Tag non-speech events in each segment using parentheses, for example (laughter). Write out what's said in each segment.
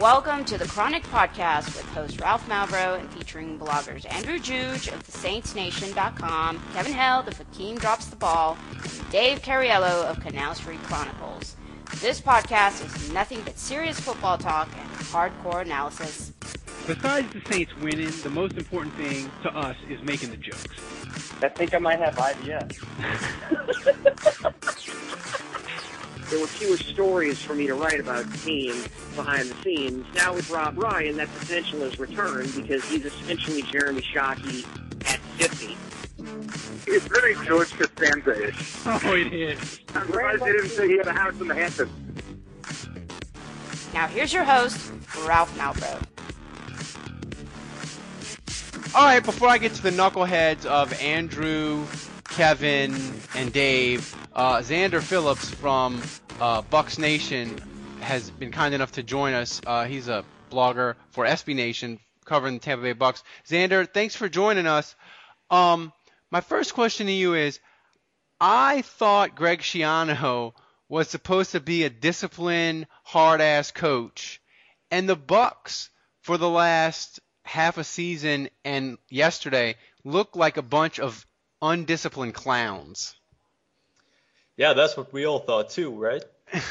Welcome to the Chronic Podcast with host Ralph Malbrough and featuring bloggers Andrew Juge of TheSaintsNation.com, Kevin Held of Hakeem Drops the Ball, and Dave Cariello of Canal Street Chronicles. This podcast is nothing but serious football talk and hardcore analysis. Besides the Saints winning, the most important thing to us is making the jokes. I think I might have IBS. (laughs) there were fewer stories for me to write about the team behind the scenes. Now with Rob Ryan, that potential has returned because he's essentially Jeremy Shockey at 50. It's very George Costanza-ish. (laughs) Oh, it is. I'm surprised he didn't say he had a house in the Hamptons. Now here's your host, Ralph Malbrough. All right, before I get to the knuckleheads of Andrew, Kevin, and Dave, uh, Sander Philipse from uh, Bucs Nation has been kind enough to join us. Uh, he's a blogger for SB Nation covering the Tampa Bay Bucs. Sander, thanks for joining us. Um, my first question to you is I thought Greg Schiano was supposed to be a disciplined, hard ass coach, and the Bucs for the last half a season and yesterday look like a bunch of undisciplined clowns. Yeah, that's what we all thought too, right?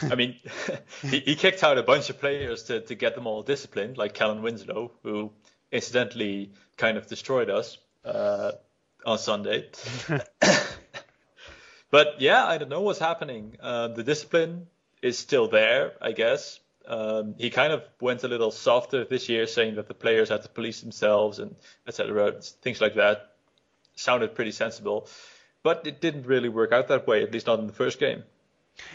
I mean, (laughs) he, he, kicked out a bunch of players to, to get them all disciplined, like Kellen Winslow, who incidentally kind of destroyed us uh, on Sunday. (laughs) (laughs) but yeah, I don't know what's happening. Uh, the discipline is still there, I guess. Um, he kind of went a little softer this year, saying that the players had to police themselves and etc. Things like that sounded pretty sensible, but it didn't really work out that way, at least not in the first game.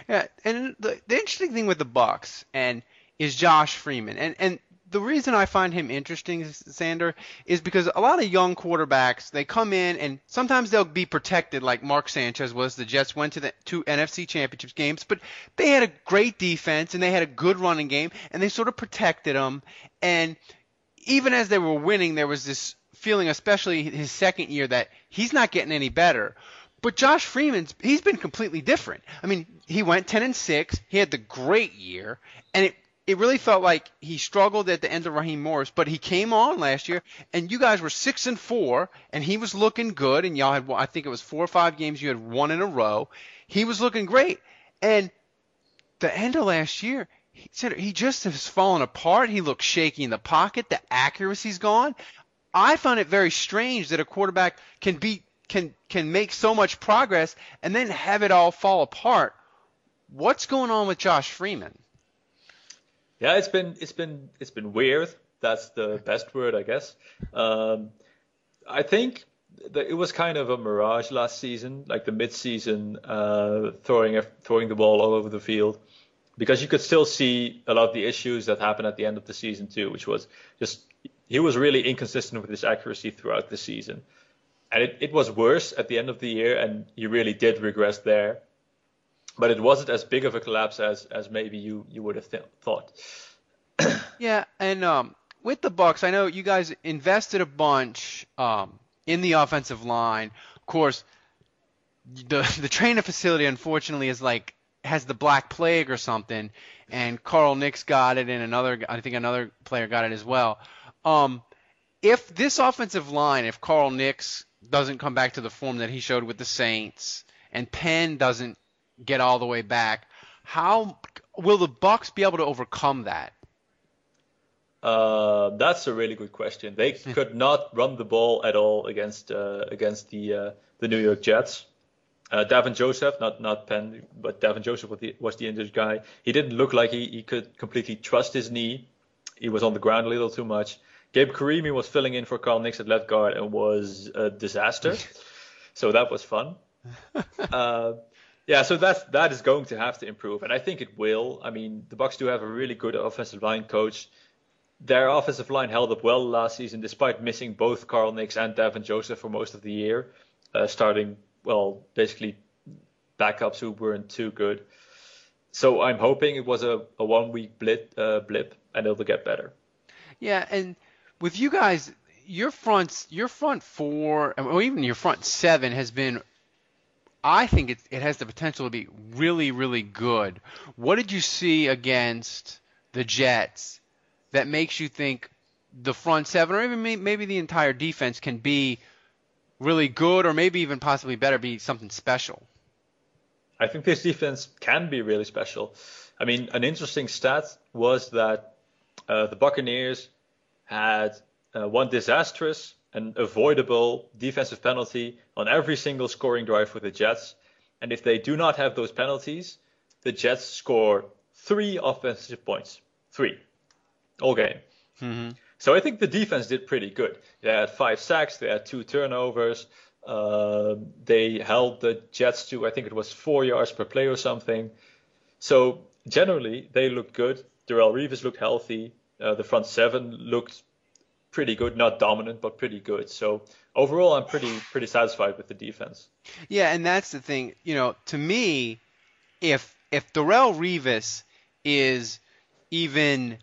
Yeah, and the, the interesting thing with the Bucs and is Josh Freeman, and and the reason I find him interesting, Sander, is because a lot of young quarterbacks they come in and sometimes they'll be protected, like Mark Sanchez was. The Jets went to the two NFC Championship games, but they had a great defense and they had a good running game, and they sort of protected them. And even as they were winning, there was this feeling, especially his second year, that he's not getting any better. But Josh Freeman's he's been completely different. I mean, he went 10 and 6, he had the great year, and it it really felt like he struggled at the end of Raheem Morris, but he came on last year, and you guys were six and four, and he was looking good, and y'all had I think it was four or five games you had one in a row. He was looking great, and the end of last year, he said he just has fallen apart. He looks shaky in the pocket. The accuracy's gone. I find it very strange that a quarterback can be can can make so much progress and then have it all fall apart. What's going on with Josh Freeman? Yeah, it's been it's been it's been weird. That's the best word, I guess. Um, I think that it was kind of a mirage last season, like the mid-season uh, throwing throwing the ball all over the field, because you could still see a lot of the issues that happened at the end of the season too, which was just he was really inconsistent with his accuracy throughout the season, and it, it was worse at the end of the year, and he really did regress there but it wasn't as big of a collapse as as maybe you you would have th- thought. (coughs) yeah, and um, with the Bucs, I know you guys invested a bunch um, in the offensive line. Of course, the (laughs) the training facility unfortunately is like has the black plague or something, and Carl Nicks got it, and another I think another player got it as well. Um, if this offensive line, if Carl Nicks doesn't come back to the form that he showed with the Saints, and Penn doesn't get all the way back. How will the Bucs be able to overcome that? Uh, that's a really good question. They could not run the ball at all against uh, against the uh, the New York Jets. Uh, Davin Joseph, not not Penn, but Davin Joseph was the, was the injured guy. He didn't look like he, he could completely trust his knee. He was on the ground a little too much. Gabe Carimi was filling in for Carl Nicks at left guard and was a disaster. (laughs) so that was fun. (laughs) Uh, Yeah, so that's that is going to have to improve, and I think it will. I mean, the Bucs do have a really good offensive line coach. Their offensive line held up well last season, despite missing both Carl Nicks and Davin Joseph for most of the year, uh, starting well basically backups who weren't too good. So I'm hoping it was a, a one week blip, uh, blip, and it'll get better. Yeah, and with you guys, your front, your front four, or even your front seven has been I think it, it has the potential to be really, really good. What did you see against the Jets that makes you think the front seven, or even maybe the entire defense, can be really good, or maybe even possibly better, be something special? I think this defense can be really special. I mean, an interesting stat was that uh, the Buccaneers had uh, one disastrous and avoidable defensive penalty on every single scoring drive for the Jets. And if they do not have those penalties, the Jets score three offensive points. Three. All game. Mm-hmm. So I think the defense did pretty good. They had five sacks, they had two turnovers. Uh, they held the Jets to, I think it was four yards per play or something. So generally, they looked good. Darrelle Revis looked healthy. Uh, the front seven looked pretty good, not dominant, but pretty good. So overall, I'm pretty pretty satisfied with the defense. Yeah, and that's the thing. You know, to me, if if Darrelle Revis is even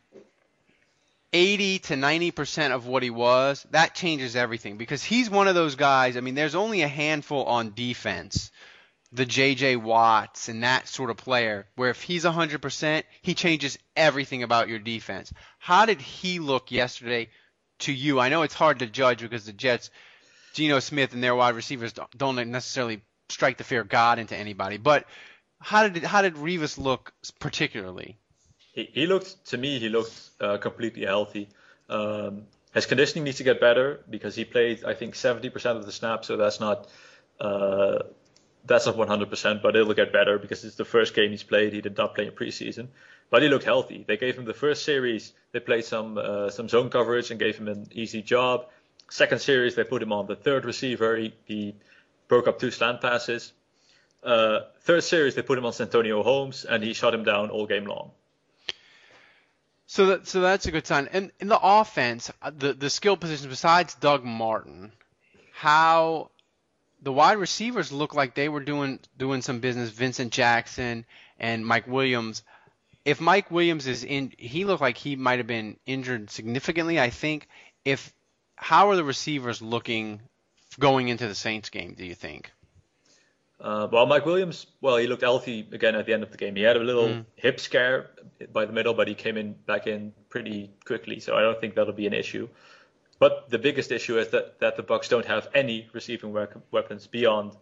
80 to 90 percent of what he was, that changes everything because he's one of those guys. I mean, there's only a handful on defense, the J.J. Watts and that sort of player, where if he's 100 percent, he changes everything about your defense. How did he look yesterday? to you? I know it's hard to judge because the Jets, Geno Smith and their wide receivers don't necessarily strike the fear of God into anybody. But how did how did Revis look particularly? He, he looked to me he looked uh, completely healthy. Um, his conditioning needs to get better because he played I think 70% of the snaps, so that's not uh, that's not 100%, but it'll get better because it's the first game he's played. He did not play in preseason but he looked healthy. They gave him the first series. They played some uh, some zone coverage and gave him an easy job. Second series, they put him on the third receiver. He, he broke up two slant passes. Uh, third series, they put him on Santonio Holmes, and he shut him down all game long. So that so that's a good sign. And in the offense, uh, the the skill positions besides Doug Martin, how the wide receivers look like they were doing doing some business. Vincent Jackson and Mike Williams if Mike Williams is in, he looked like he might have been injured significantly. I think. If how are the receivers looking going into the Saints game? Do you think? Uh, well, Mike Williams, well, he looked healthy again at the end of the game. He had a little mm. hip scare by the middle, but he came in back in pretty quickly, so I don't think that'll be an issue. But the biggest issue is that, that the Bucs don't have any receiving weapons beyond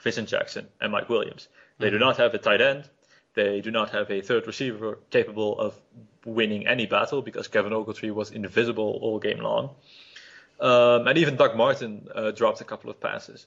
Vincent Jackson and Mike Williams. They mm. do not have a tight end. They do not have a third receiver capable of winning any battle because Kevin Ogletree was invisible all game long. Um, and even Doug Martin uh, dropped a couple of passes.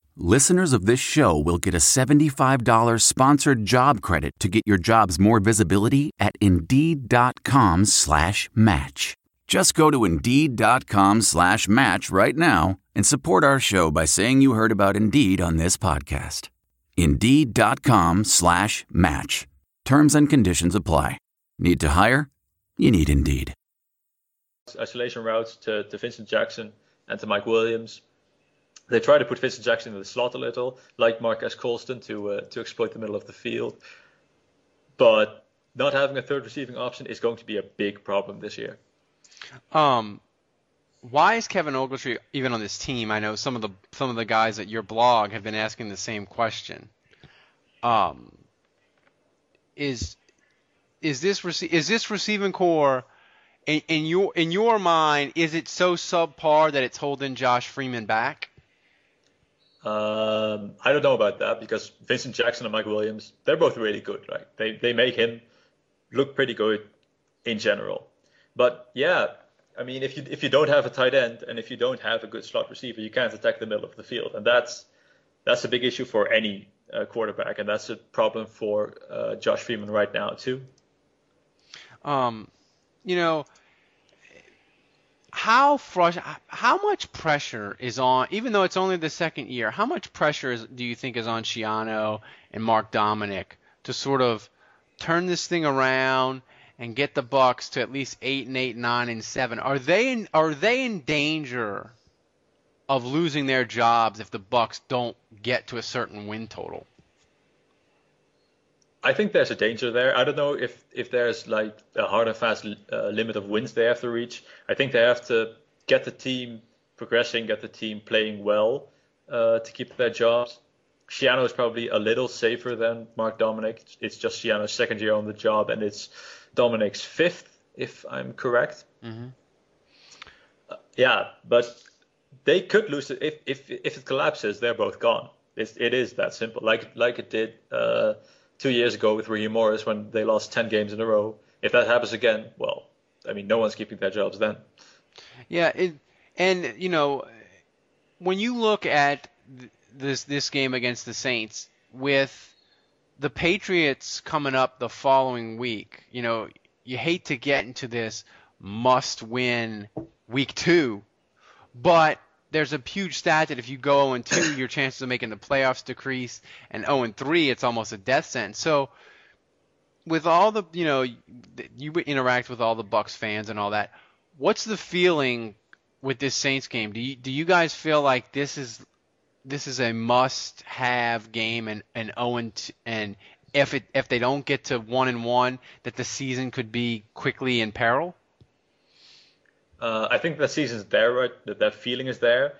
listeners of this show will get a $75 sponsored job credit to get your jobs more visibility at Indeed.com slash match. Just go to Indeed.com slash match right now and support our show by saying you heard about Indeed on this podcast. Indeed.com slash match. Terms and conditions apply. Need to hire? You need Indeed. Isolation routes to, to Vincent Jackson and to Mike Williams. They try to put Vincent Jackson in the slot a little, like Marques Colston, to uh, to exploit the middle of the field. But not having a third receiving option is going to be a big problem this year. Um, why is Kevin Ogletree even on this team? I know some of the some of the guys at your blog have been asking the same question. Um, is is this rece- is this receiving corps in, in your in your mind? Is it so subpar that it's holding Josh Freeman back? Um, I don't know about that because Vincent Jackson and Mike Williams, they're both really good, right? They they make him look pretty good in general. But yeah, I mean, if you if you don't have a tight end and if you don't have a good slot receiver, you can't attack the middle of the field, and that's that's a big issue for any uh, quarterback, and that's a problem for uh, Josh Freeman right now too. Um, you know, how frust- how much pressure is on even though it's only the second year how much pressure is, do you think is on Schiano and Mark Dominik to sort of turn this thing around and get the Bucs to at least 8 and 8 9 and 7 are they in, are they in danger of losing their jobs if the Bucs don't get to a certain win total I think there's a danger there. I don't know if if there's like a hard and fast uh, limit of wins they have to reach. I think they have to get the team progressing, get the team playing well uh, to keep their jobs. Schiano is probably a little safer than Mark Dominik. It's just Schiano's second year on the job, and it's Dominik's fifth, if I'm correct. Mm-hmm. Uh, yeah, but they could lose it if if if it collapses. They're both gone. It's, it is that simple. Like like it did uh, two years ago with Raheem Morris when they lost 10 games in a row. If that happens again, well, I mean, no one's keeping their jobs then. Yeah, it, and you know, when you look at this this game against the Saints with the Patriots coming up the following week, you know, you hate to get into this must-win week two, but there's a huge stat that if you go 0 and 2, your chances of making the playoffs decrease, and 0 and 3, it's almost a death sentence. So, with all the you know, you interact with all the Bucs fans and all that. What's the feeling with this Saints game? Do you do you guys feel like this is this is a must-have game, and and 0 and and if it if they don't get to one and one, that the season could be quickly in peril? Uh, I think the season's there, right? That that feeling is there,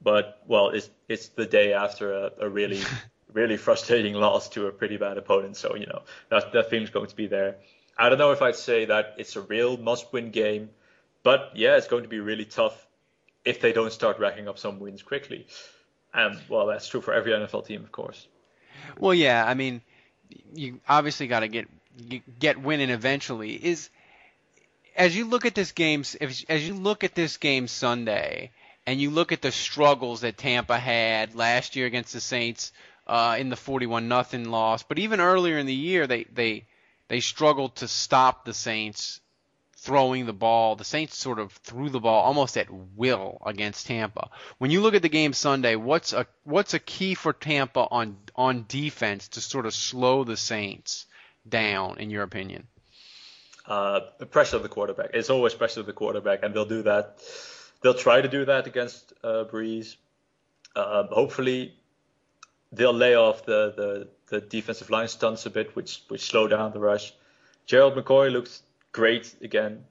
but well, it's it's the day after a, a really (laughs) really frustrating loss to a pretty bad opponent, so you know that that feeling's going to be there. I don't know if I'd say that it's a real must-win game, but yeah, it's going to be really tough if they don't start racking up some wins quickly. And well, that's true for every NFL team, of course. Well, yeah, I mean, you obviously got to get get winning eventually. Is as you look at this game, if, as you look at this game Sunday, and you look at the struggles that Tampa had last year against the Saints uh, in the 41 nothing loss, but even earlier in the year, they they they struggled to stop the Saints throwing the ball. The Saints sort of threw the ball almost at will against Tampa. When you look at the game Sunday, what's a what's a key for Tampa on on defense to sort of slow the Saints down, in your opinion? Uh, pressure of the quarterback. It's always pressure of the quarterback, and they'll do that. They'll try to do that against uh, Brees. Um, hopefully, they'll lay off the, the, the defensive line stunts a bit, which which slow down the rush. Gerald McCoy looks great again.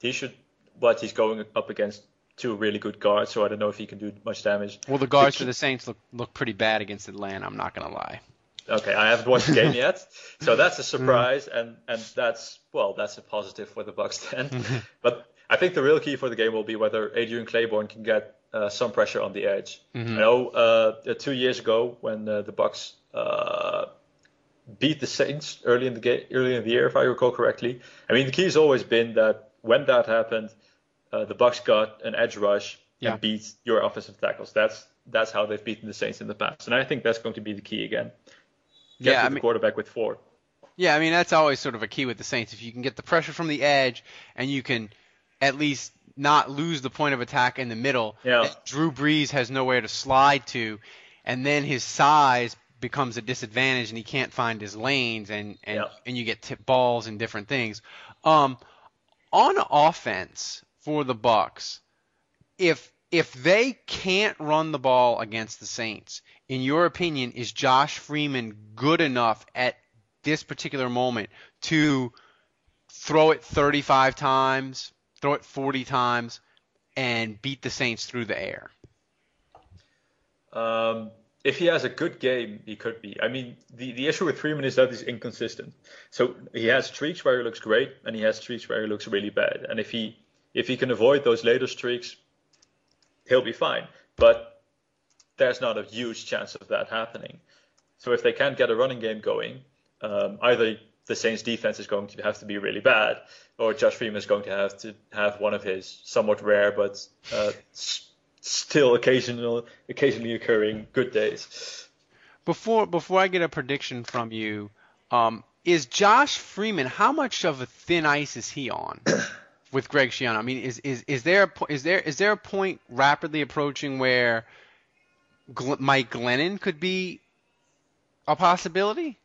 He should, but he's going up against two really good guards, so I don't know if he can do much damage. Well, the guards for the Saints look look pretty bad against Atlanta. I'm not gonna lie. Okay, I haven't watched the game (laughs) yet, so that's a surprise, and and that's well, that's a positive for the Bucs then. (laughs) but I think the real key for the game will be whether Adrian Clayborn can get uh, some pressure on the edge. Mm-hmm. I know uh, two years ago when uh, the Bucs uh, beat the Saints early in the game, early in the year, if I recall correctly. I mean, the key has always been that when that happened, uh, the Bucs got an edge rush yeah. and beat your offensive tackles. That's that's how they've beaten the Saints in the past, and I think that's going to be the key again. Get yeah, to I the mean, quarterback with four. Yeah, I mean that's always sort of a key with the Saints. If you can get the pressure from the edge and you can at least not lose the point of attack in the middle, yeah. Drew Brees has nowhere to slide to, and then his size becomes a disadvantage and he can't find his lanes and and, yeah. and you get tip balls and different things. Um, on offense for the Bucs, if if they can't run the ball against the Saints, in your opinion, is Josh Freeman good enough at this particular moment to throw it 35 times, throw it 40 times, and beat the Saints through the air? Um, if he has a good game, he could be. I mean, the, the issue with Freeman is that he's inconsistent. So he has streaks where he looks great, and he has streaks where he looks really bad. And if he if he can avoid those later streaks, he'll be fine. But there's not a huge chance of that happening. So if they can't get a running game going, um, either the Saints defense is going to have to be really bad, or Josh Freeman is going to have to have one of his somewhat rare but uh, still occasional, occasionally occurring good days. Before before I get a prediction from you, um, is Josh Freeman how much of a thin ice is he on (coughs) with Greg Schiano? I mean, is is is there a, is there is there a point rapidly approaching where Gl- Mike Glennon could be a possibility?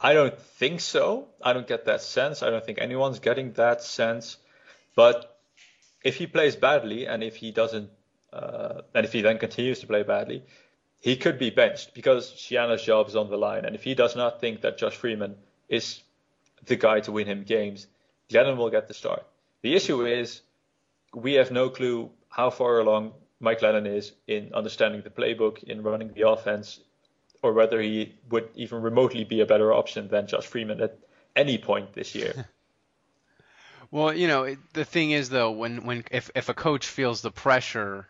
I don't think so. I don't get that sense. I don't think anyone's getting that sense. But if he plays badly and if he doesn't, uh, and if he then continues to play badly, he could be benched because Schiano's job is on the line. And if he does not think that Josh Freeman is the guy to win him games, Glennon will get the start. The issue is we have no clue how far along Mike Glennon is in understanding the playbook, in running the offense, or whether he would even remotely be a better option than Josh Freeman at any point this year. (laughs) well, you know, the thing is though, when when if if a coach feels the pressure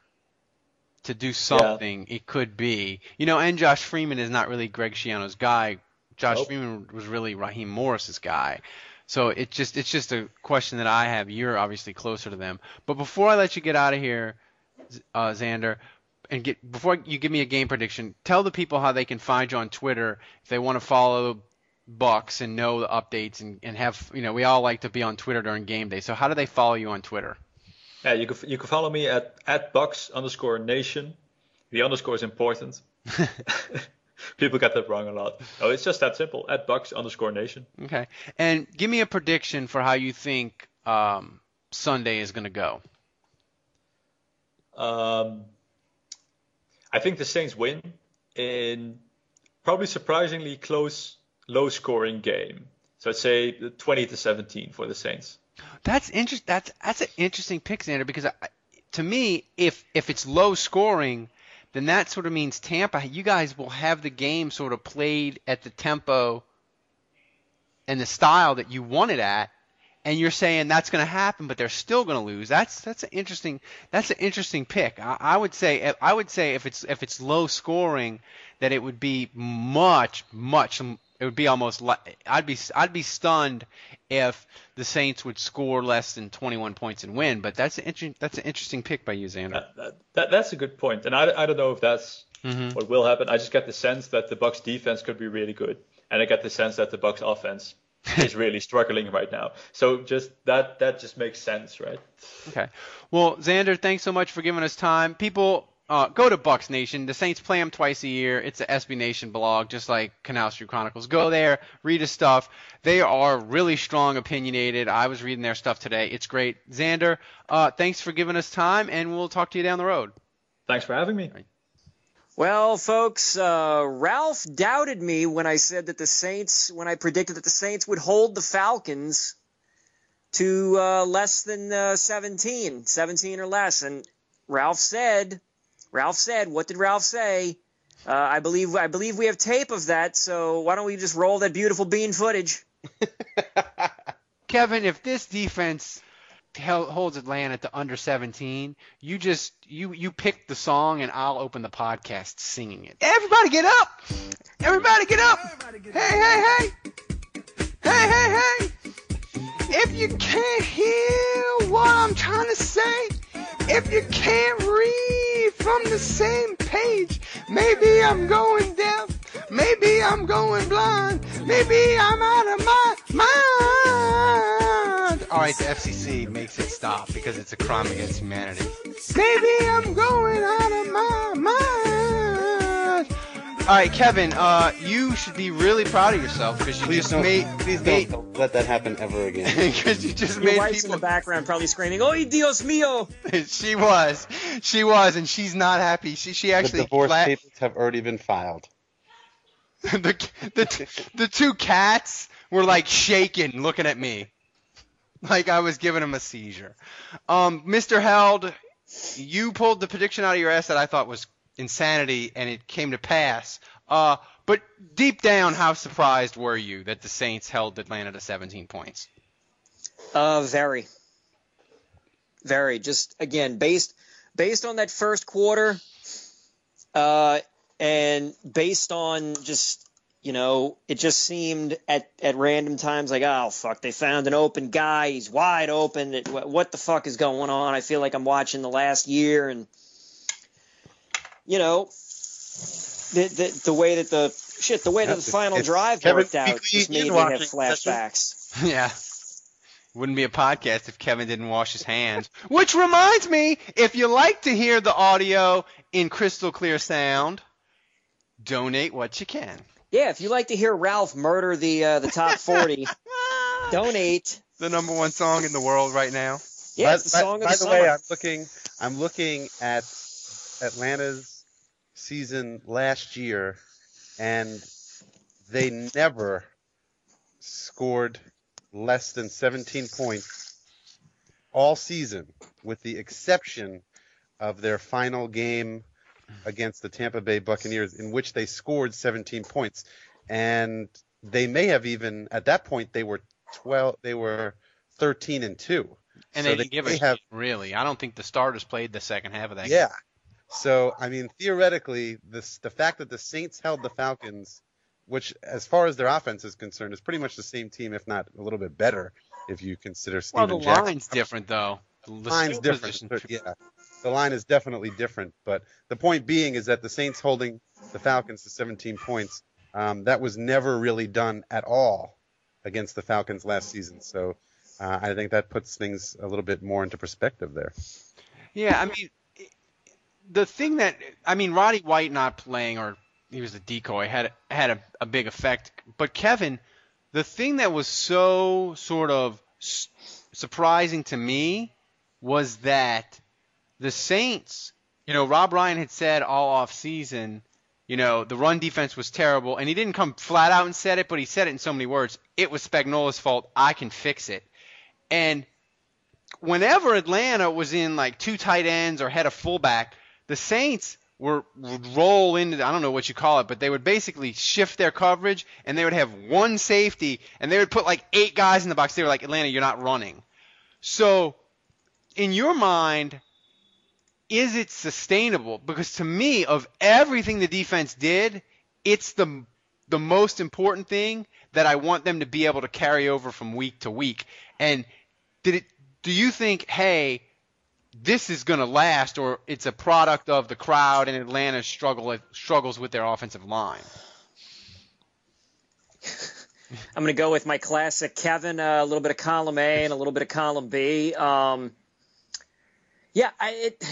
to do something, yeah. it could be, you know, and Josh Freeman is not really Greg Schiano's guy. Josh nope. Freeman was really Raheem Morris's guy. So it just it's just a question that I have. You're obviously closer to them. But before I let you get out of here, uh, Sander, and get before you give me a game prediction, tell the people how they can find you on Twitter if they want to follow Bucs and know the updates and, and have you know we all like to be on Twitter during game day. So how do they follow you on Twitter? Yeah, you can you can follow me at at Bucs underscore Nation. The underscore is important. (laughs) (laughs) People get that wrong a lot. Oh, it's just that simple. At Bucs underscore Nation. Okay, and give me a prediction for how you think um, Sunday is going to go. Um, I think the Saints win in probably surprisingly close, low-scoring game. So I'd say 20 to 17 for the Saints. That's interesting. That's that's an interesting pick, Sander, because I, to me, if if it's low scoring, then that sort of means Tampa. You guys will have the game sort of played at the tempo and the style that you want it at, and you're saying that's going to happen, but they're still going to lose. That's that's an interesting that's an interesting pick. I, I, would say I would say if it's if it's low scoring, that it would be much much it would be almost I'd be I'd be stunned if the Saints would score less than 21 points and win. But that's an interesting that's an interesting pick by you, Sander. That, that, that, that's a good point, and I, I don't know if that's mm-hmm. what will happen. I just get the sense that the Bucs defense could be really good, and I get the sense that the Bucs offense (laughs) is really struggling right now. So just that that just makes sense, right? Okay. Well, Sander, thanks so much for giving us time. People, uh, go to Bucs Nation. The Saints play them twice a year. It's a SB Nation blog, just like Canal Street Chronicles. Go there, read his stuff. They are really strong, opinionated. I was reading their stuff today. It's great. Sander, uh, thanks for giving us time, and we'll talk to you down the road. Thanks for having me. Well, folks, uh, Ralph doubted me when I said that the Saints, when I predicted that the Saints would hold the Falcons to uh, less than uh, 17, 17 or less. And Ralph said, Ralph said, what did Ralph say? Uh, I believe I believe we have tape of that. So why don't we just roll that beautiful bean footage? (laughs) Kevin, if this defense holds Atlanta to under 17, you just you you pick the song and I'll open the podcast singing it. Everybody get up! Everybody get up! Hey hey hey! Hey hey hey! If you can't hear what I'm trying to say, if you can't read from the same page, maybe I'm going deaf, maybe I'm going blind, maybe I'm out of my mind all right, the FCC makes it stop because it's a crime against humanity. Maybe I'm going out of my mind. All right, Kevin, uh, you should be really proud of yourself because you please just don't, made. Please made, don't let that happen ever again. (laughs) Because you just Your made wife's people. in the background probably screaming, "Oh, Dios mío!" (laughs) she was, she was, and she's not happy. She she actually the divorce flat- papers have already been filed. (laughs) the, the the two cats were like shaking, looking at me, (laughs) like I was giving him a seizure. Um, Mr. Held, you pulled the prediction out of your ass that I thought was insanity, and it came to pass. Uh, but deep down, how surprised were you that the Saints held Atlanta to 17 points? Uh, very, very. Just again, based based on that first quarter, uh, and based on just you know, it just seemed at, at random times like, oh fuck, they found an open guy, he's wide open. It, what the fuck is going on? I feel like I'm watching the last year, and you know, the the, the way that the shit, the way that the final drive Kevin worked out just made me have flashbacks. (laughs) Yeah. Wouldn't be a podcast if Kevin didn't wash his hands. Which reminds me, if you like to hear the audio in crystal clear sound, donate what you can. Yeah, if you like to hear Ralph murder the uh, the top (laughs) forty, donate. The number one song in the world right now. Yeah, by, it's the song by, of by the, the way. I'm looking. I'm looking at Atlanta's season last year, and they never scored less than 17 points all season, with the exception of their final game against the Tampa Bay Buccaneers, in which they scored 17 points, and they may have even at that point they were 12. They were 13 and two. And So they didn't give may a have shit, really. I don't think the starters played the second half of that yeah. game. So I mean, theoretically, this the fact that the Saints held the Falcons, which as far as their offense is concerned, is pretty much the same team, if not a little bit better, if you consider Well, Steven the Jackson. line's different though. The line's different. but yeah, the line is definitely different. But the point being is that the Saints holding the Falcons to 17 points, um, that was never really done at all against the Falcons last season. So uh, I think that puts things a little bit more into perspective there. Yeah, I mean, the thing that I mean, Roddy White not playing or he was a decoy had had a, a big effect. But Kevin, the thing that was so sort of surprising to me was that the Saints, you know, Rob Ryan had said all off season, you know, the run defense was terrible, and he didn't come flat out and said it, but he said it in so many words. It was Spagnuolo's fault. I can fix it. And whenever Atlanta was in like two tight ends or had a fullback, the Saints were would roll into I don't know what you call it, but they would basically shift their coverage and they would have one safety and they would put like eight guys in the box. They were like, Atlanta, you're not running. So in your mind, is it sustainable? Because to me, of everything the defense did, it's the the most important thing that I want them to be able to carry over from week to week. And did it? Do you think, hey, this is going to last, or it's a product of the crowd and Atlanta's struggle struggles with their offensive line? (laughs) I'm going to go with my classic Kevin, uh, a little bit of column A and a little bit of column B. Um, yeah, I, it,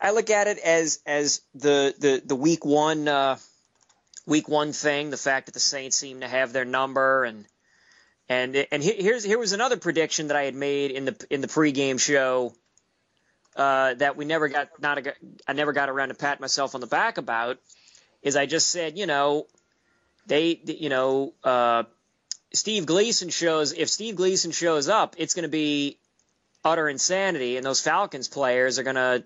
I look at it as as the the the week one uh, week one thing. The fact that the Saints seem to have their number and and and here's here was another prediction that I had made in the in the pregame show uh, that we never got not a, I never got around to pat myself on the back about. Is I just said you know they you know uh, Steve Gleason shows if Steve Gleason shows up, it's going to be utter insanity, and those Falcons players are going to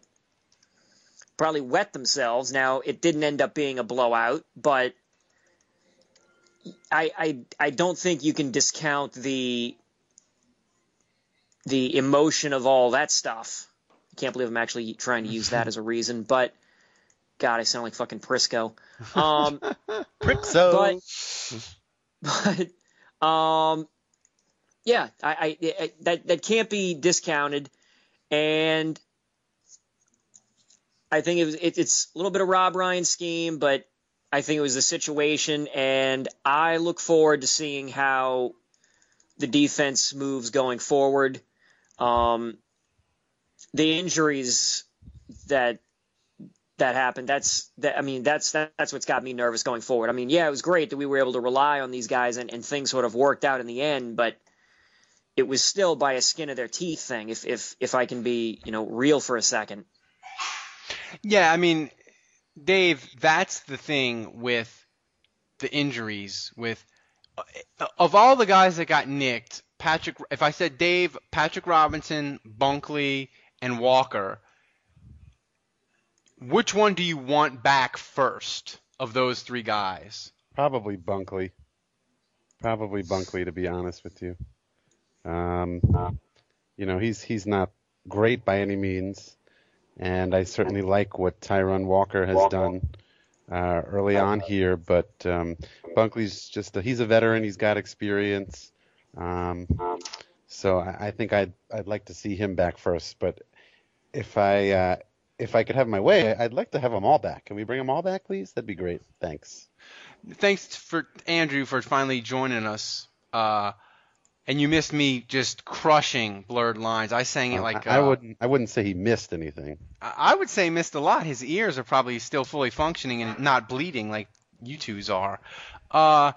probably wet themselves. Now it didn't end up being a blowout, but I I I don't think you can discount the the emotion of all that stuff. I can't believe I'm actually trying to use that as a reason, but God, I sound like fucking Prisco. Um, (laughs) Prixo. but but um, yeah, I, I, I that that can't be discounted, and I think it was it, it's a little bit of Rob Ryan's scheme, but I think it was the situation, and I look forward to seeing how the defense moves going forward. Um, the injuries that that happened. That's that. I mean, that's that, that's what's got me nervous going forward. I mean, yeah, it was great that we were able to rely on these guys and, and things sort of worked out in the end, but it was still by a skin of their teeth thing. If if if I can be you know real for a second. Yeah, I mean, Dave, that's the thing with the injuries with uh, of all the guys that got nicked, Patrick. If I said Dave, Patrick Robinson, Bunkley, and Walker, which one do you want back first of those three guys? Probably Bunkley. Probably Bunkley, to be honest with you. Um, you know, he's he's not great by any means, and I certainly like what Tyrone Walker has done uh, early on here. But um, Bunkley's just a, he's a veteran. He's got experience. Um, so I, I think I'd I'd like to see him back first. But if I uh, if I could have my way, I'd like to have them all back. Can we bring them all back, please? That'd be great. Thanks. Thanks for Andrew for finally joining us. Uh, and you missed me just crushing blurred lines. I sang it like I, I uh, wouldn't I wouldn't say he missed anything. I I would say missed a lot. His ears are probably still fully functioning and not bleeding like you two's are. Uh,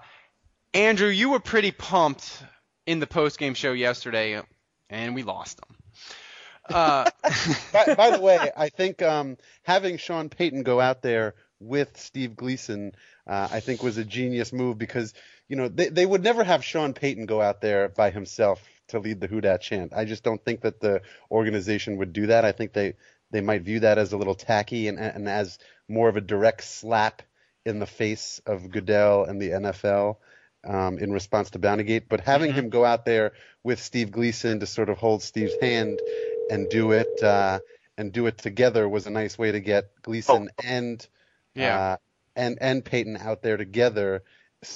Andrew, you were pretty pumped in the post game show yesterday, and we lost them. Uh, (laughs) by, by the way, I think um, having Sean Payton go out there with Steve Gleason, uh, I think was a genius move because you know they they would never have Sean Payton go out there by himself to lead the Who Dat chant. I just don't think that the organization would do that. I think they they might view that as a little tacky and and as more of a direct slap in the face of Goodell and the NFL. Um, in response to Bountygate, but having him go out there with Steve Gleason to sort of hold Steve's hand and do it uh, and do it together was a nice way to get Gleason and Yeah. uh, and and Payton out there together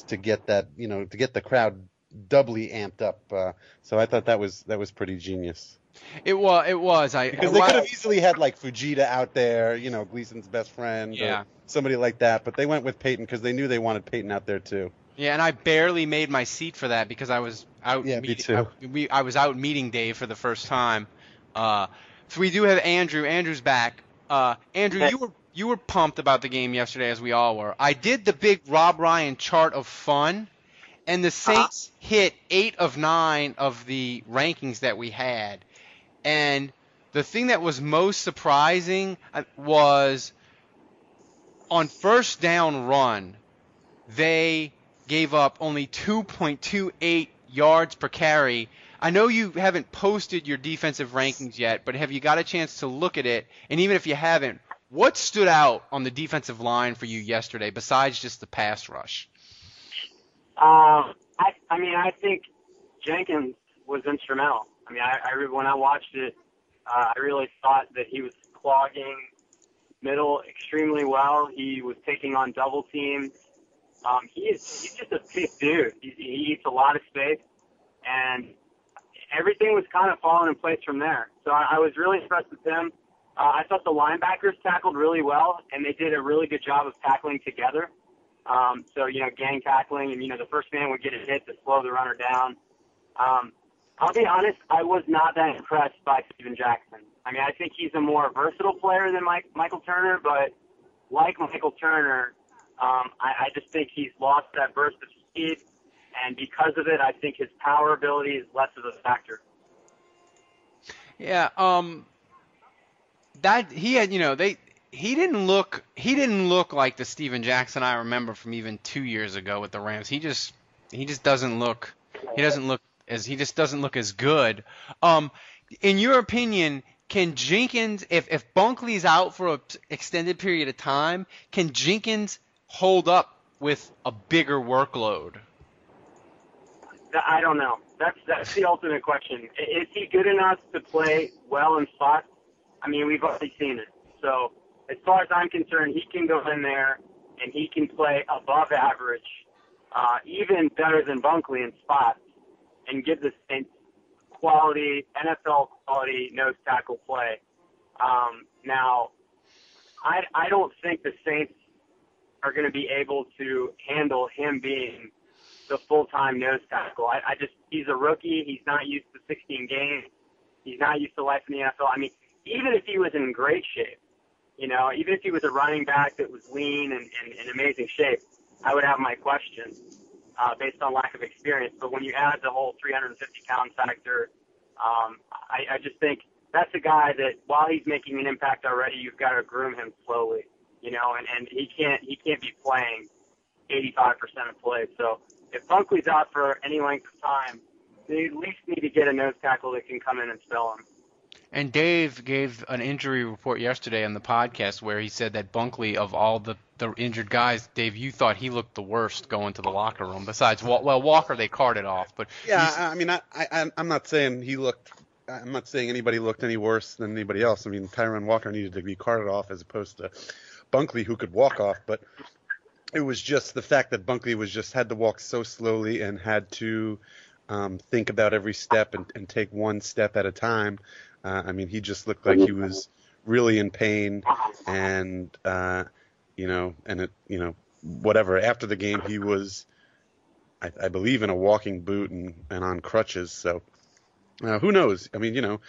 to get that you know to get the crowd doubly amped up. Uh, so I thought that was that was pretty genius it was. It was. I because they could have easily had like Fujita out there, you know, Gleason's best friend, Yeah. or somebody like that. But they went with Payton because they knew they wanted Payton out there too. Yeah, and I barely made my seat for that because I was out. Yeah, me meeting, too. I, we, I was out meeting Dave for the first time. Uh, so we do have Andrew. Andrew's back. Uh, Andrew, you were you were pumped about the game yesterday, as we all were. I did the big Rob Ryan chart of fun, and the Saints hit eight of nine of the rankings that we had. And the thing that was most surprising uh, was on first down run, they gave up only 2.28 yards per carry. I know you haven't posted your defensive rankings yet, but have you got a chance to look at it? And even if you haven't, what stood out on the defensive line for you yesterday besides just the pass rush? Um, I, I mean, I think Jenkins was instrumental. I mean, I, I when I watched it, uh, I really thought that he was clogging middle extremely well. He was taking on double teams. Um, he is he's just a big dude. He, he eats a lot of space, and everything was kind of falling in place from there. So I, I was really impressed with him. Uh, I thought the linebackers tackled really well, and they did a really good job of tackling together. Um, so, you know, gang tackling, and, you know, the first man would get a hit to slow the runner down. Um, I'll be honest, I was not that impressed by Steven Jackson. I mean, I think he's a more versatile player than Mike, Michael Turner, but like Michael Turner, um, I, I just think he's lost that burst of speed, and because of it, I think his power ability is less of a factor. Yeah, um, that he had, you know, they he didn't look he didn't look like the Steven Jackson I remember from even two years ago with the Rams. He just he just doesn't look he doesn't look as he just doesn't look as good. Um, in your opinion, can Jenkins if if Bunkley's out for an extended period of time, can Jenkins hold up with a bigger workload? I don't know. That's that's the ultimate question. Is he good enough to play well in spots? I mean, we've already seen it. So as far as I'm concerned, he can go in there and he can play above average, uh, even better than Bunkley in spots, and give the Saints quality NFL quality nose tackle play. Um, now, I I don't think the Saints are going to be able to handle him being the full-time nose tackle. I, I just he's a rookie. He's not used to 16 games. He's not used to life in the NFL. I mean, even if he was in great shape, you know, even if he was a running back that was lean and, in amazing shape, I would have my questions uh, based on lack of experience. But when you add the whole 350 pound factor, um, I, I just think that's a guy that while he's making an impact already, you've got to groom him slowly, you know, and, and he can't he can't be playing 85% of plays. So if Bunkley's out for any length of time, they at least need to get a nose tackle that can come in and spell him. And Dave gave an injury report yesterday on the podcast where he said that Bunkley, of all the, the injured guys, Dave, you thought he looked the worst going to the locker room. Besides, well, Walker they carted off, but yeah, I mean, I, I I'm not saying he looked. I'm not saying anybody looked any worse than anybody else. I mean, Tyron Walker needed to be carted off as opposed to Bunkley, who could walk off. But it was just the fact that Bunkley was just had to walk so slowly and had to um, think about every step and, and take one step at a time. Uh, I mean, he just looked like he was really in pain, and uh, you know, and it, you know, whatever. After the game, he was, I, I believe, in a walking boot and, and on crutches. So, uh, who knows? I mean, you know,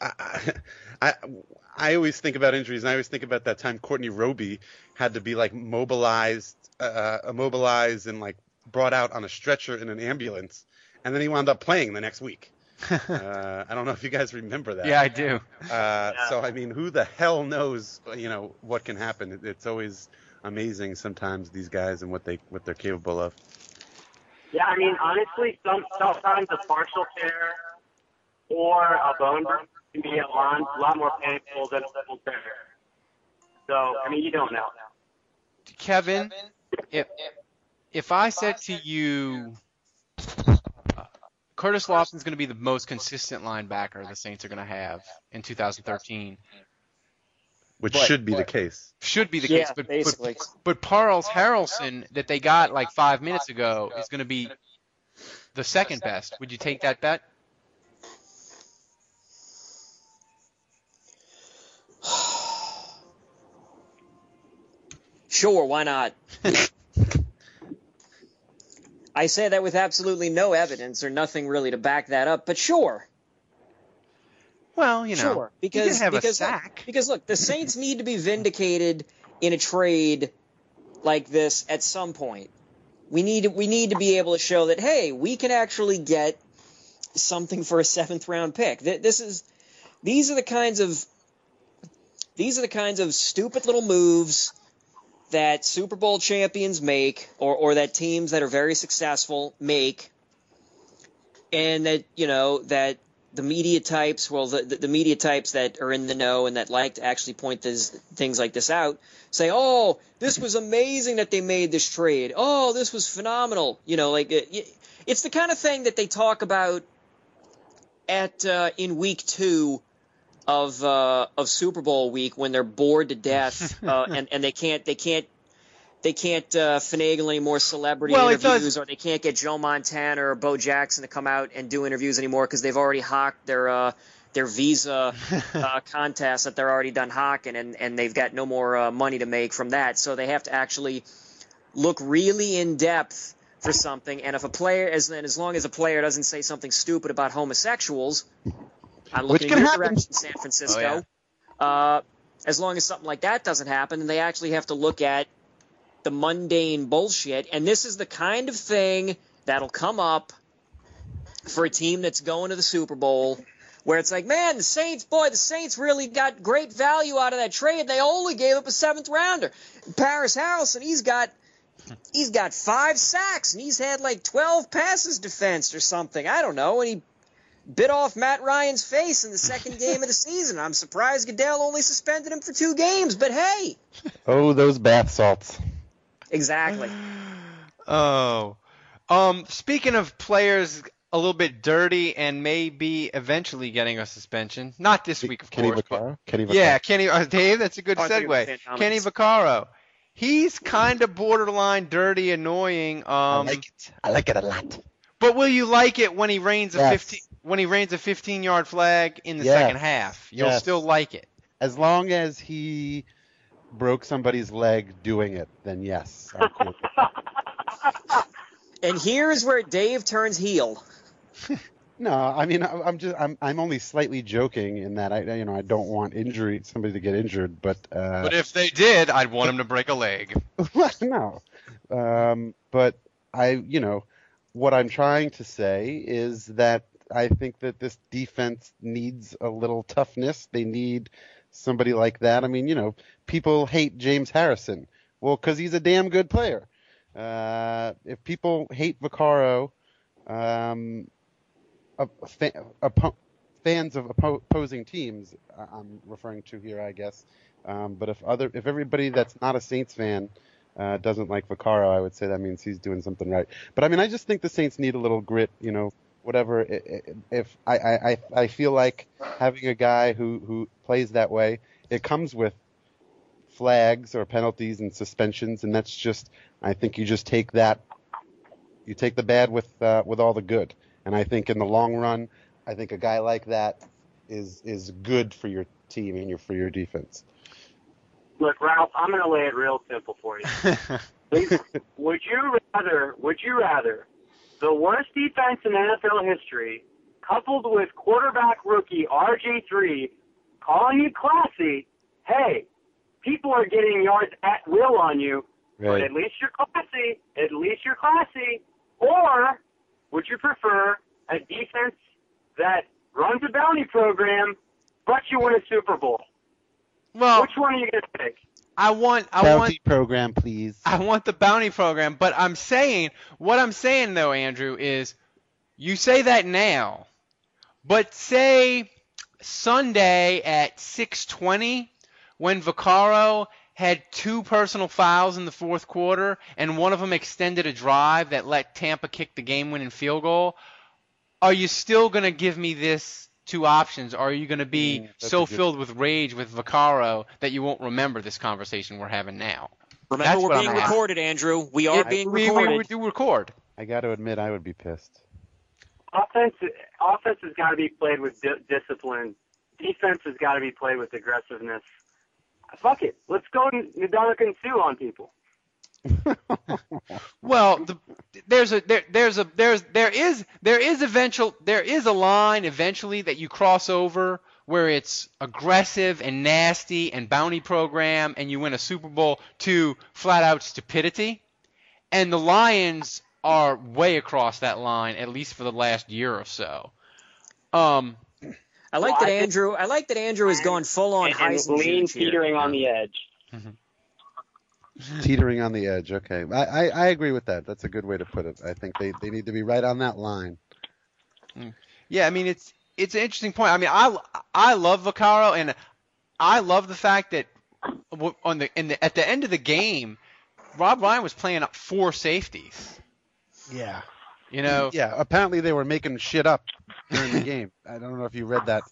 I, I I always think about injuries, and I always think about that time Courtney Roby had to be like mobilized, uh, immobilized, and like brought out on a stretcher in an ambulance, and then he wound up playing the next week (laughs) uh, I don't know if you guys remember that. Yeah, I do. (laughs) Uh, so I mean, who the hell knows? You know what can happen? It's always amazing sometimes these guys and what they what they're capable of. Yeah, I mean, honestly, some sometimes a partial tear or a bone break can be a lot, a lot more painful than a full tear. So I mean, you don't know. Kevin, if if I said to you Curtis Lofton's going to be the most consistent linebacker the Saints are going to have in 2013. Which but, should be the case. Should be the yeah, case. But, basically. but, but Parys Haralson that they got like five minutes ago is going to be the second best. Would you take that bet? (sighs) Sure, why not? (laughs) I say that with absolutely no evidence or nothing really to back that up, but sure. Well, you know, sure, because because look, because look, the Saints need to be vindicated in a trade like this at some point. We need we need to be able to show that hey, we can actually get something for a seventh round pick. This is these are the kinds of these are the kinds of stupid little moves that Super Bowl champions make, or, or that teams that are very successful make, and that, you know, that the media types, well, the, the media types that are in the know and that like to actually point this, things like this out, say, oh, this was amazing that they made this trade. Oh, this was phenomenal. You know, like, it, it's the kind of thing that they talk about at uh, in week two of uh, of Super Bowl week when they're bored to death (laughs) uh, and and they can't they can't they can't uh, finagle any more celebrity well, interviews, or they can't get Joe Montana or Bo Jackson to come out and do interviews anymore because they've already hawked their uh, their visa (laughs) uh, contest that they're already done hawking, and and they've got no more uh, money to make from that. So they have to actually look really in depth for something. And if a player, as and as long as a player doesn't say something stupid about homosexuals, I'm looking Which in your happen. direction, San Francisco. Oh, yeah. uh, as long as something like that doesn't happen, then they actually have to look at the mundane bullshit. And this is the kind of thing that'll come up for a team that's going to the Super Bowl where it's like, man, the Saints, boy, the Saints really got great value out of that trade. They only gave up a seventh rounder. Parys Haralson, he's got he's got five sacks and he's had like twelve passes defensed or something. I don't know. And he bit off Matt Ryan's face in the second game of the season. I'm surprised Goodell only suspended him for two games, but hey. Oh, those bath salts. Exactly. (sighs) oh. Um, speaking of players a little bit dirty and maybe eventually getting a suspension, not this week, of Kenny course. Vaccaro? Kenny Vaccaro. Yeah, Kenny. Uh, Dave, that's a good Oh, I thought you were segue. Kenny Vaccaro. He's kind of borderline dirty, annoying. Um, I like it. I like it a lot. but will you like it when he rains a Yes. 15 when he rains a 15 yard flag in the Yes. second half? You'll Yes. still like it. As long as he broke somebody's leg doing it, then yes. Cool. (laughs) And here's where Dave turns heel. (laughs) no, I mean I- I'm just I'm I'm only slightly joking in that I you know I don't want injury somebody to get injured, but uh, But if they did, I'd want him to break a leg. (laughs) no. Um, but I, you know, what I'm trying to say is that I think that this defense needs a little toughness. They need somebody like that. I mean, you know, people hate James Harrison. Well, because he's a damn good player. Uh, if people hate Vaccaro, um, a, fa- oppo- fans of oppo- opposing teams, I'm referring to here, I guess. Um, but if other, if everybody that's not a Saints fan uh, doesn't like Vaccaro, I would say that means he's doing something right. But I mean, I just think the Saints need a little grit, you know, whatever. I- I- If I, I, I- I feel like having a guy who, who plays that way, it comes with flags or penalties and suspensions, and that's just, I think you just take that, you take the bad with uh, with all the good. And I think in the long run, I think a guy like that is is good for your team and your for your defense. Look, Ralph, I'm going to lay it real simple for you. (laughs) Would you rather? Would you rather the worst defense in NFL history, coupled with quarterback rookie RG3, calling you classy? Hey, people are getting yards at will on you, but Right. at least you're classy. At least you're classy. Or would you prefer a defense that runs a bounty program, but you win a Super Bowl? Well, which one are you going to pick? I want I Bounty want program, please. I want the bounty program, but I'm saying what I'm saying though, Andrew, is you say that now, but say Sunday at 6:20 when Vaccaro had two personal fouls in the fourth quarter and one of them extended a drive that let Tampa kick the game-winning field goal. Are you still going to give me this two options? Or are you going to be Mm, so a good- filled with rage with Vaccaro that you won't remember this conversation we're having now? Remember, That's we're being I'm asking. recorded, Andrew. We are Yeah, being we, recorded. We, we do record. I got to admit, I would be pissed. offense offense has got to be played with di- discipline. Defense has got to be played with aggressiveness. Fuck it, let's go and nidal and Sue on people. Well, the, there's a there, there's a there's there is there is eventual there is a line eventually that you cross over where it's aggressive and nasty and bounty program and you win a Super Bowl to flat out stupidity. And the Lions are way across that line at least for the last year or so. Um I like Well, that I Andrew. I like that Andrew has gone full on and, and Heisman lean here. teetering on the edge. (laughs) Teetering on the edge. Okay, I, I, I agree with that. That's a good way to put it. I think they, they need to be right on that line. Hmm. Yeah, I mean it's it's an interesting point. I mean, I I love Vaccaro and I love the fact that on the in the at the end of the game, Rob Ryan was playing up four safeties. Yeah. You know, Yeah. Apparently they were making shit up during the (laughs) game. I don't know if you read that.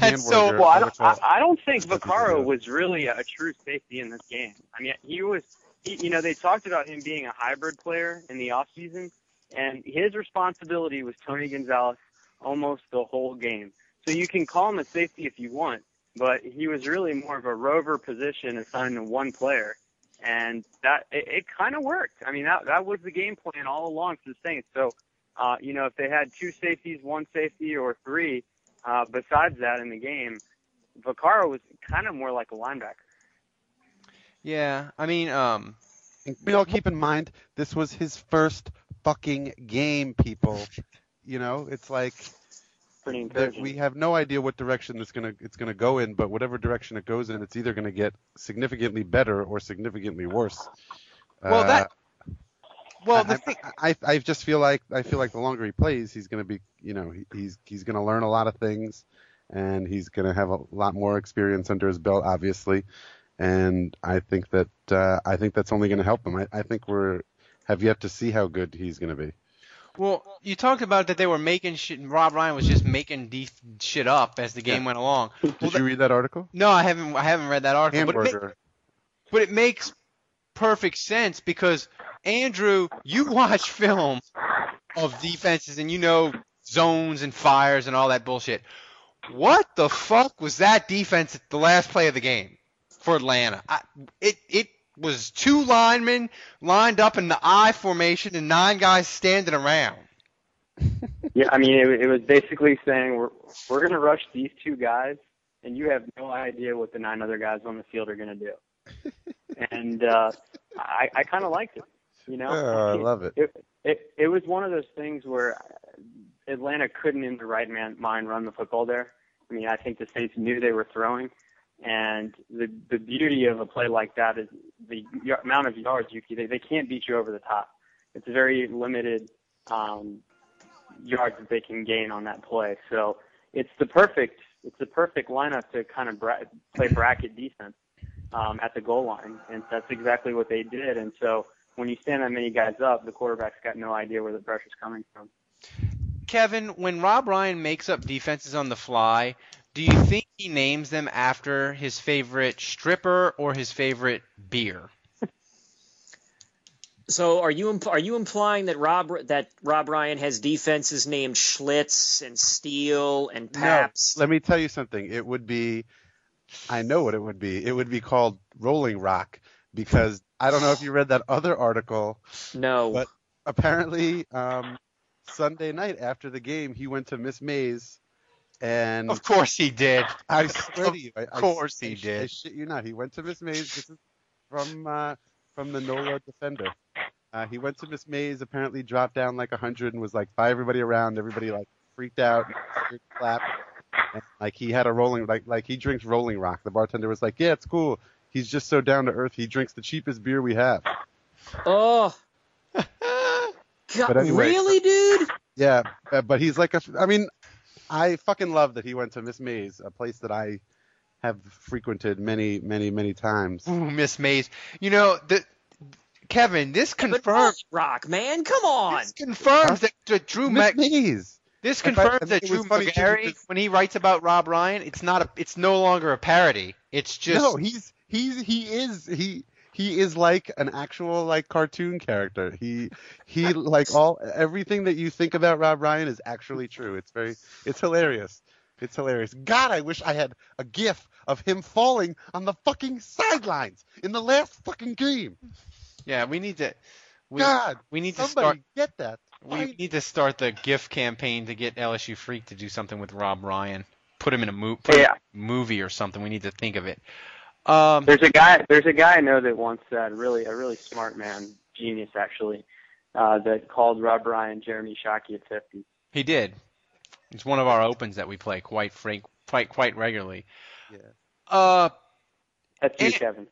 That's so- Well, I don't, I. I don't think Vaccaro was really a true safety in this game. I mean, he was, he, you know, they talked about him being a hybrid player in the off season, and his responsibility was Tony Gonzalez almost the whole game. So you can call him a safety if you want, but he was really more of a rover position assigned to one player, and that it, it kind of worked. I mean, that that was the game plan all along for the Saints. So, uh, you know, if they had two safeties, one safety, or three. Uh, besides that, in the game, Vaccaro was kind of more like a linebacker. yeah. I mean, um, And we all keep in mind this was his first fucking game, people. You know, it's like Pretty we have no idea what direction it's gonna it's gonna go in, but whatever direction it goes in, it's either gonna get significantly better or significantly worse. well that well the I, thing I, I just feel like I feel like the longer he plays, he's going to be, you know, he, he's he's going to learn a lot of things, and he's going to have a lot more experience under his belt, obviously. And I think that uh, I think that's only going to help him. I, I think we're have yet to see how good he's going to be. Well, you talked about that they were making shit. and Rob Ryan was just making de- shit up as the game Yeah. went along. Did you read that article? No, I haven't. I haven't read that article. But it, ma- but it makes perfect sense because Andrew, you watch film of defenses and you know zones and fires and all that bullshit. What the fuck was that defense at the last play of the game for Atlanta? I, it it was two linemen lined up in the I formation and nine guys standing around. (laughs) Yeah, I mean, it, it was basically saying we're we're going to rush these two guys, and you have no idea what the nine other guys on the field are going to do. (laughs) and uh, I, I kind of liked it. You know, Oh, I love it. It, it it was one of those things where Atlanta couldn't, in the right man, mind, run the football there. I mean, I think the Saints knew they were throwing, and the the beauty of a play like that is the y- amount of yards you can, they, they can't beat you over the top. It's very limited um, yards that they can gain on that play. So it's the perfect it's the perfect lineup to kind of bra- play bracket defense um, at the goal line, and that's exactly what they did. And so when you stand that many guys up, the quarterback's got no idea where the pressure's coming from. Kevin, when Rob Ryan makes up defenses on the fly, do you think he names them after his favorite stripper or his favorite beer? (laughs) So are you imp- are you implying that Rob that Rob Ryan has defenses named Schlitz and Steel and Paps? No, let me tell you something. It would be, I know what it would be. It would be called Rolling Rock because I don't know if you read that other article. No. But apparently, um, Sunday night after the game, he went to Miss Mae's. And Of course he did. I swear to you, I, Of course I, he I, did. I shit you not. He went to Miss Mae's. This is from uh, from the NOLA Defender. Uh, he went to Miss Mae's. Apparently, dropped down like a hundred and was like by everybody around. Everybody like freaked out, and clapped. And, like he had a rolling like like he drinks Rolling Rock. The bartender was like, "Yeah, it's cool. He's just so down to earth. He drinks the cheapest beer we have." Oh. (laughs) God, anyway, really, dude? Yeah, uh, but he's like a. I mean, I fucking love that he went to Miss Mae's, a place that I have frequented many, many, many times. Ooh, Miss Mae's. You know, the Kevin, this confirms Rock, man. Come on. This confirms that, that Drew Miss Mac- Mays. This confirms I that think Drew funny Magary, when he writes about Rob Ryan, it's not a, it's no longer a parody. It's just no, he's he's he is he he is like an actual like cartoon character. He he like all everything that you think about Rob Ryan is actually true. It's very it's hilarious. It's hilarious. God, I wish I had a gif of him falling on the fucking sidelines in the last fucking game. yeah. We need to. We, God, we need to start. get that. We need to start the GIF campaign to get LSU Freak to do something with Rob Ryan. Put him in a mo- put him Yeah. in a movie or something. We need to think of it. Um, There's a guy. There's a guy I know that once said, really, a really smart man, genius actually, uh, that called Rob Ryan Jeremy Shockey at 50. he did. It's one of our opens that we play quite frank, quite quite regularly. Yeah. Uh, That's you, Kevin.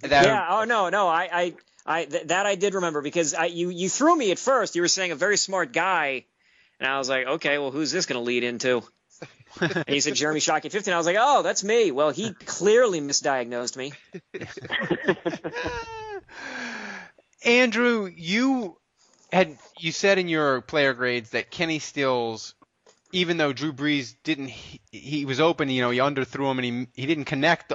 that, yeah. Oh no, no. I, I, I th- that I did remember because I, you, you threw me at first. You were saying a very smart guy, and I was like, okay, well, who's this going to lead into? And you said (laughs) Jeremy Shockey at 15. I was like, oh, that's me. Well, he clearly misdiagnosed me. (laughs) Andrew, you had you said in your player grades that Kenny Stills, even though Drew Brees didn't, he, he was open. You know, he underthrew him and he he didn't connect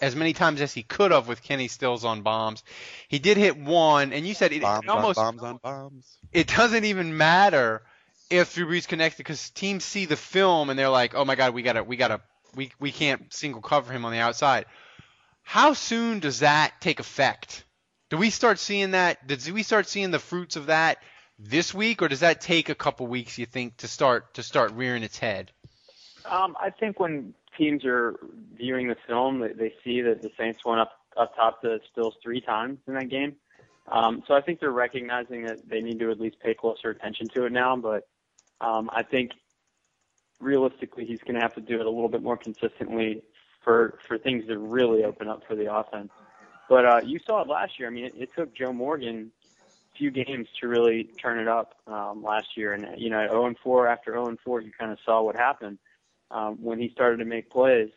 as many times as he could have with Kenny Stills on bombs. He did hit one, and you said it, Bombs it almost on bombs on bombs. it doesn't even matter if Drew Brees connected because teams see the film and they're like, oh my god, we gotta we gotta we we can't single cover him on the outside. How soon does that take effect? Do we start seeing that? Did we start seeing the fruits of that this week, or does that take a couple weeks? You think to start to start rearing its head? Um, I think when teams are viewing the film, they, see that the Saints went up up top to Stills three times in that game. Um, so I think they're recognizing that they need to at least pay closer attention to it now. But um, I think realistically, he's going to have to do it a little bit more consistently for for things to really open up for the offense. But uh, you saw it last year. I mean, it, it took Joe Morgan a few games to really turn it up um, last year, and you know, 0 and 4 after 0 and 4, you kind of saw what happened um, when he started to make plays.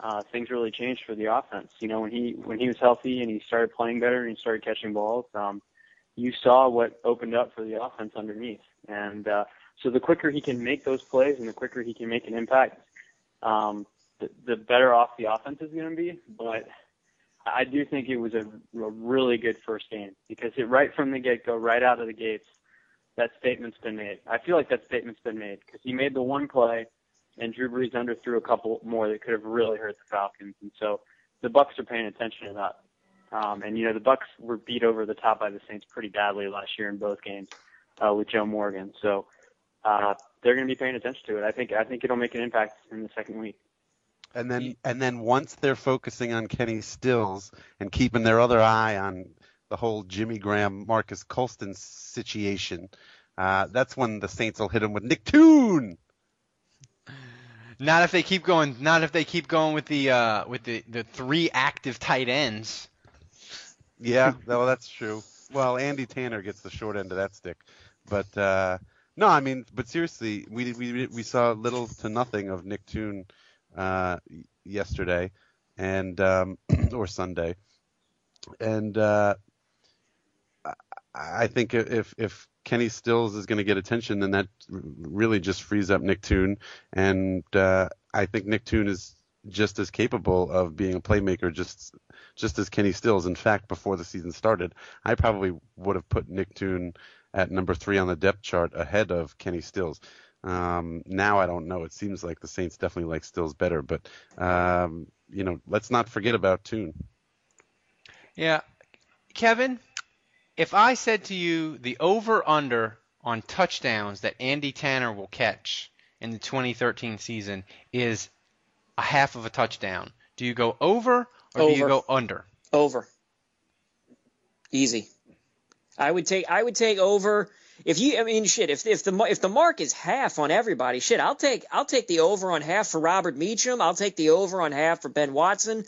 Uh, things really changed for the offense. You know, when he when he was healthy and he started playing better and he started catching balls, um, you saw what opened up for the offense underneath. And uh, so the quicker he can make those plays and the quicker he can make an impact, um, the, the better off the offense is going to be. But I do think it was a, a really good first game because it right from the get go, right out of the gates, that statement's been made. I feel like that statement's been made because he made the one play, and Drew Brees underthrew a couple more that could have really hurt the Falcons. And so the Bucs are paying attention to that. Um, and you know the Bucs were beat over the top by the Saints pretty badly last year in both games uh, with Joe Morgan. So uh, they're going to be paying attention to it. I think I think it'll make an impact in the second week. And then and then once they're focusing on Kenny Stills and keeping their other eye on the whole Jimmy Graham Marques Colston situation, uh, that's when the Saints will hit him with Nick Toon. Not if they keep going. Not if they keep going with the uh, with the, the three active tight ends. Yeah, well, that's true. Well, Andy Tanner gets the short end of that stick, but uh, no, I mean, but seriously, we we we saw little to nothing of Nick Toon uh, yesterday, and um, (clears throat) or Sunday, and uh, I- think if if Kenny Stills is going to get attention, then that really just frees up Nick Toon, and uh, I think Nick Toon is just as capable of being a playmaker, just just as Kenny Stills. In fact, before the season started, I probably would have put Nick Toon at number three on the depth chart ahead of Kenny Stills. Um, now I don't know. It seems like the Saints definitely like Stills better, but um, you know, let's not forget about Toon. Yeah, Kevin, if I said to you the over under on touchdowns that Andy Tanner will catch in the 2013 season is a half of a touchdown, do you go over or do you go under? Over. Easy. I would take I would take over if you I mean shit if if the if the mark is half on everybody shit I'll take I'll take the over on half for Robert Meacham I'll take the over on half for Ben Watson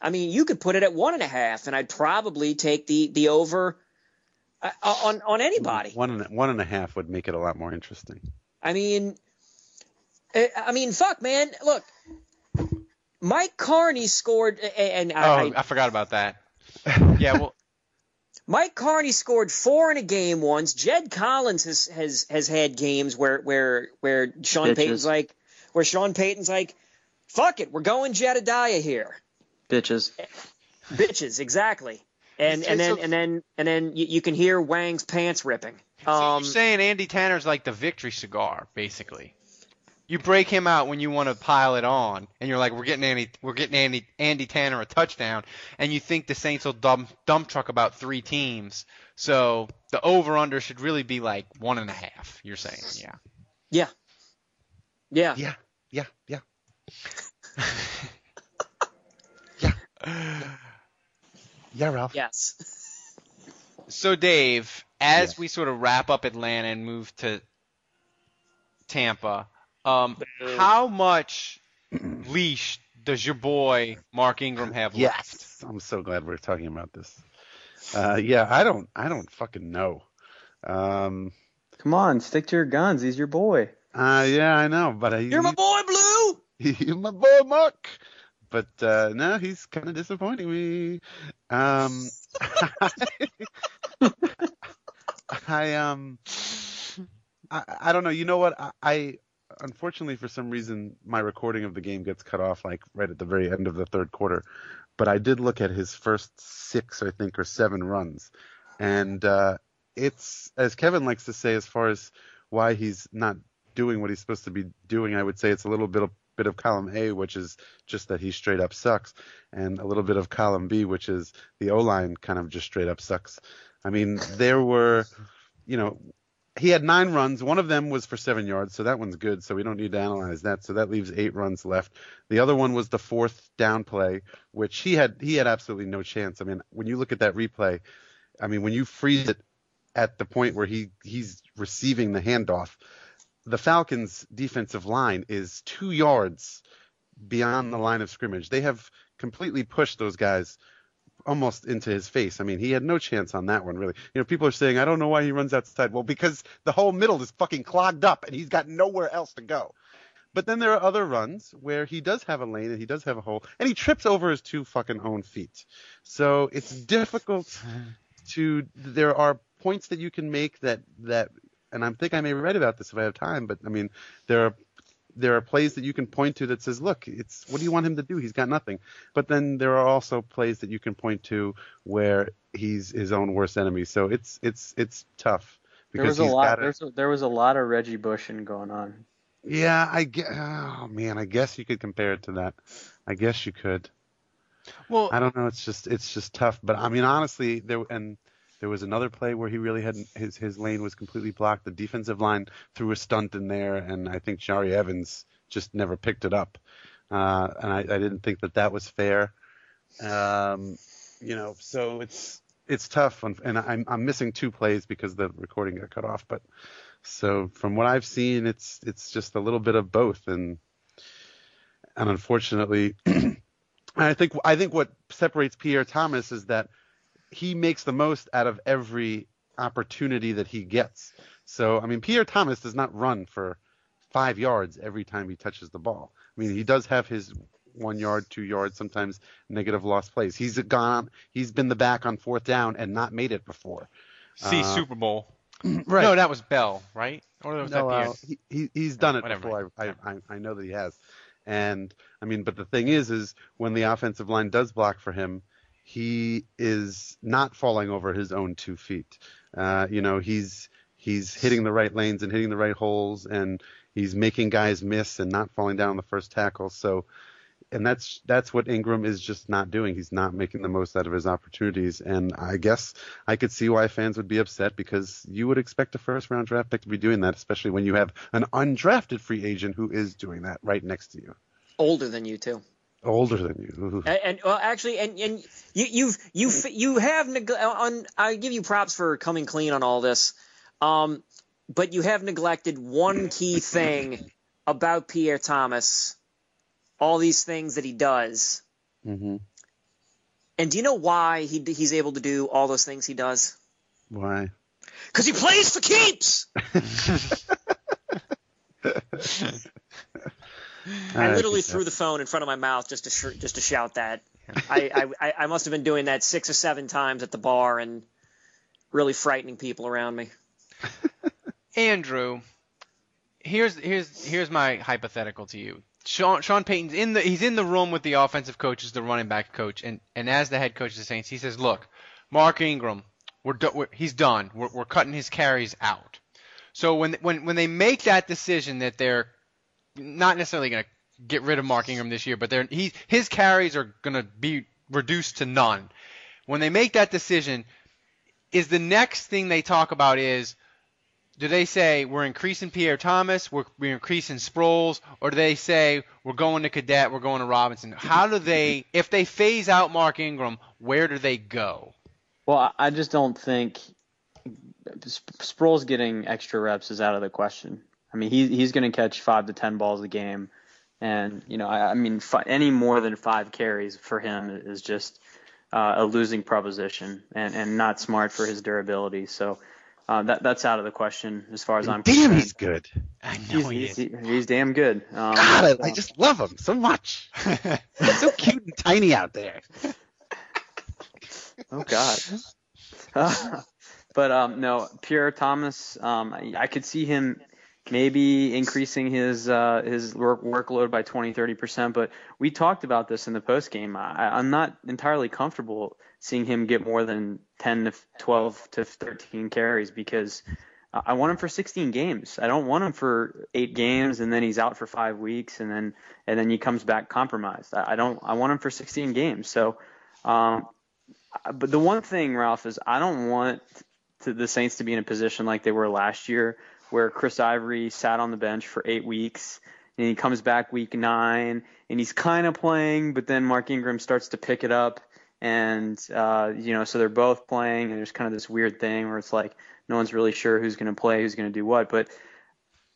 I mean you could put it at one and a half and I'd probably take the the over uh, on on anybody One and one and a half would make it a lot more interesting. I mean, I I mean, fuck, man. Look, Mike Carney scored, and I, Oh, I forgot about that. (laughs) yeah, well, Mike Carney scored four in a game once. Jed Collins has has has had games where where where Sean Bitches. Payton's like, where Sean Payton's like, fuck it, we're going Jedediah here, Bitches. bitches, exactly. And It's- and it's then so- and then and then you, you can hear Wang's pants ripping. so Um, you're saying Andy Tanner's like the victory cigar, basically. You break him out when you want to pile it on, and you're like, "We're getting Andy, we're getting Andy, Andy Tanner a touchdown," and you think the Saints will dump dump truck about three teams. So the over under should really be like one and a half. You're saying, yeah. yeah, yeah, Yeah, yeah, yeah. (laughs) Yeah, Ralph. yes. So Dave, as we sort of wrap up Atlanta and move to Tampa, um, how much leash does your boy Mark Ingram have left? Yes, I'm so glad we're talking about this. Uh, yeah, I don't, I don't fucking know. Um, Come on, stick to your guns. He's your boy. uh, yeah, I know, but I, You're my boy, Blue. (laughs) You're my boy, Mark. But uh, no, he's kind of disappointing me. Um, (laughs) I um, I, I don't know. You know what? I, I unfortunately for some reason my recording of the game gets cut off like right at the very end of the third quarter. But I did look at his first six, I think, or seven runs, and uh, it's as Kevin likes to say, as far as why he's not doing what he's supposed to be doing, I would say it's a little bit of bit of column A, which is just that he straight up sucks, and a little bit of column B, which is the O line kind of just straight up sucks. I mean, there were, you know, he had nine runs. One of them was for seven yards, so that one's good. So we don't need to analyze that. So that leaves eight runs left. The other one was the fourth down play, which he had he had absolutely no chance. I mean, when you look at that replay, I mean, when you freeze it at the point where he he's receiving the handoff, the Falcons' defensive line is two yards beyond the line of scrimmage. They have completely pushed those guys almost into his face. I mean, he had no chance on that one, really. You know, people are saying, I don't know why he runs outside. Well, because the whole middle is fucking clogged up and he's got nowhere else to go. But then there are other runs where he does have a lane and he does have a hole and he trips over his two fucking own feet. So it's difficult to, there are points that you can make that, that, and I think I may write about this if I have time, but I mean, there are there are plays that you can point to that says, look, it's what do you want him to do? He's got nothing. But then there are also plays that you can point to where he's his own worst enemy. So it's it's it's tough because There because was a lot. got There's a, there was a lot of Reggie Bushing going on. Yeah, I guess. Oh man, I guess you could compare it to that. I guess you could. Well, I don't know. It's just it's just tough. But I mean, honestly, there and there was another play where he really had his his lane was completely blocked. The defensive line threw a stunt in there, and I think Jahri Evans just never picked it up. Uh, and I, I didn't think that that was fair. Um, you know, so it's it's tough, and, and I'm I'm missing two plays because the recording got cut off. But so from what I've seen, it's it's just a little bit of both, and and unfortunately, (clears throat) I think I think what separates Pierre Thomas is that he makes the most out of every opportunity that he gets. So I mean, Pierre Thomas does not run for five yards every time he touches the ball. I mean, he does have his one yard, two yards, sometimes negative lost plays. He's gone. He's been the back on fourth down and not made it before. See Uh, Super Bowl. (clears throat) right. No, that was Bell, right? Or was no, that uh, Pierre? he, he he's done it Whatever. before. I, I I I know that he has. And I mean, but the thing is, is when the offensive line does block for him, he is not falling over his own two feet. Uh, you know, he's he's hitting the right lanes and hitting the right holes, and he's making guys miss and not falling down on the first tackle. So, and that's that's what Ingram is just not doing. He's not making the most out of his opportunities, and I guess I could see why fans would be upset because you would expect a first round draft pick to be doing that, especially when you have an undrafted free agent who is doing that right next to you, Older than you too. Older than you. And, and well, actually, and and you you've you you have neg- on. I give you props for coming clean on all this, um, but you have neglected one key thing about Pierre Thomas. All these things that he does, Mm-hmm. and do you know why he he's able to do all those things he does? Why? Because he plays for keeps. (laughs) (laughs) I literally threw the phone in front of my mouth just to sh- just to shout that. (laughs) I, I I must have been doing that six or seven times at the bar and really frightening people around me. (laughs) Andrew, here's here's here's my hypothetical to you. Sean Sean Payton's in the he's in the room with the offensive coaches, the running back coach, and and as the head coach of the Saints, he says, "Look, Mark Ingram, we're, do, we're he's done. We're we're cutting his carries out." So when when when they make that decision that they're not necessarily going to get rid of Mark Ingram this year, but they're he his carries are going to be reduced to none. When they make that decision, is the next thing they talk about is do they say we're increasing Pierre Thomas, we're, we're increasing Sproles, or do they say we're going to Cadet, we're going to Robinson? How do they, if they phase out Mark Ingram, where do they go? Well, I- just don't think Sp- Sproles getting extra reps is out of the question. I mean, he, he's going to catch five to ten balls a game, and you know, I, I mean, fi- any more than five carries for him is just uh, a losing proposition and, and not smart for his durability. So uh, that that's out of the question as far as I'm Damn, concerned. he's good. I know He's, he he's, he's damn good. Um, God, I, I just love him so much. He's so (laughs) cute and tiny out there. (laughs) Oh God. (laughs) but um, no, Pierre Thomas. Um, I, I could see him maybe increasing his uh, his work, workload by 20, 30 percent. But we talked about this in the post game. I'm not entirely comfortable seeing him get more than 10 to 12 to 13 carries because. I want him for 16 games. I don't want him for eight games and then he's out for five weeks and then and then he comes back compromised. I, I don't. I want him for 16 games. So, um, but the one thing, Ralph, is I don't want to, the Saints to be in a position like they were last year, where Chris Ivory sat on the bench for eight weeks and he comes back week nine and he's kind of playing, but then Mark Ingram starts to pick it up, and uh, you know, so they're both playing, and there's kind of this weird thing where it's like no one's really sure who's going to play, who's going to do what, but.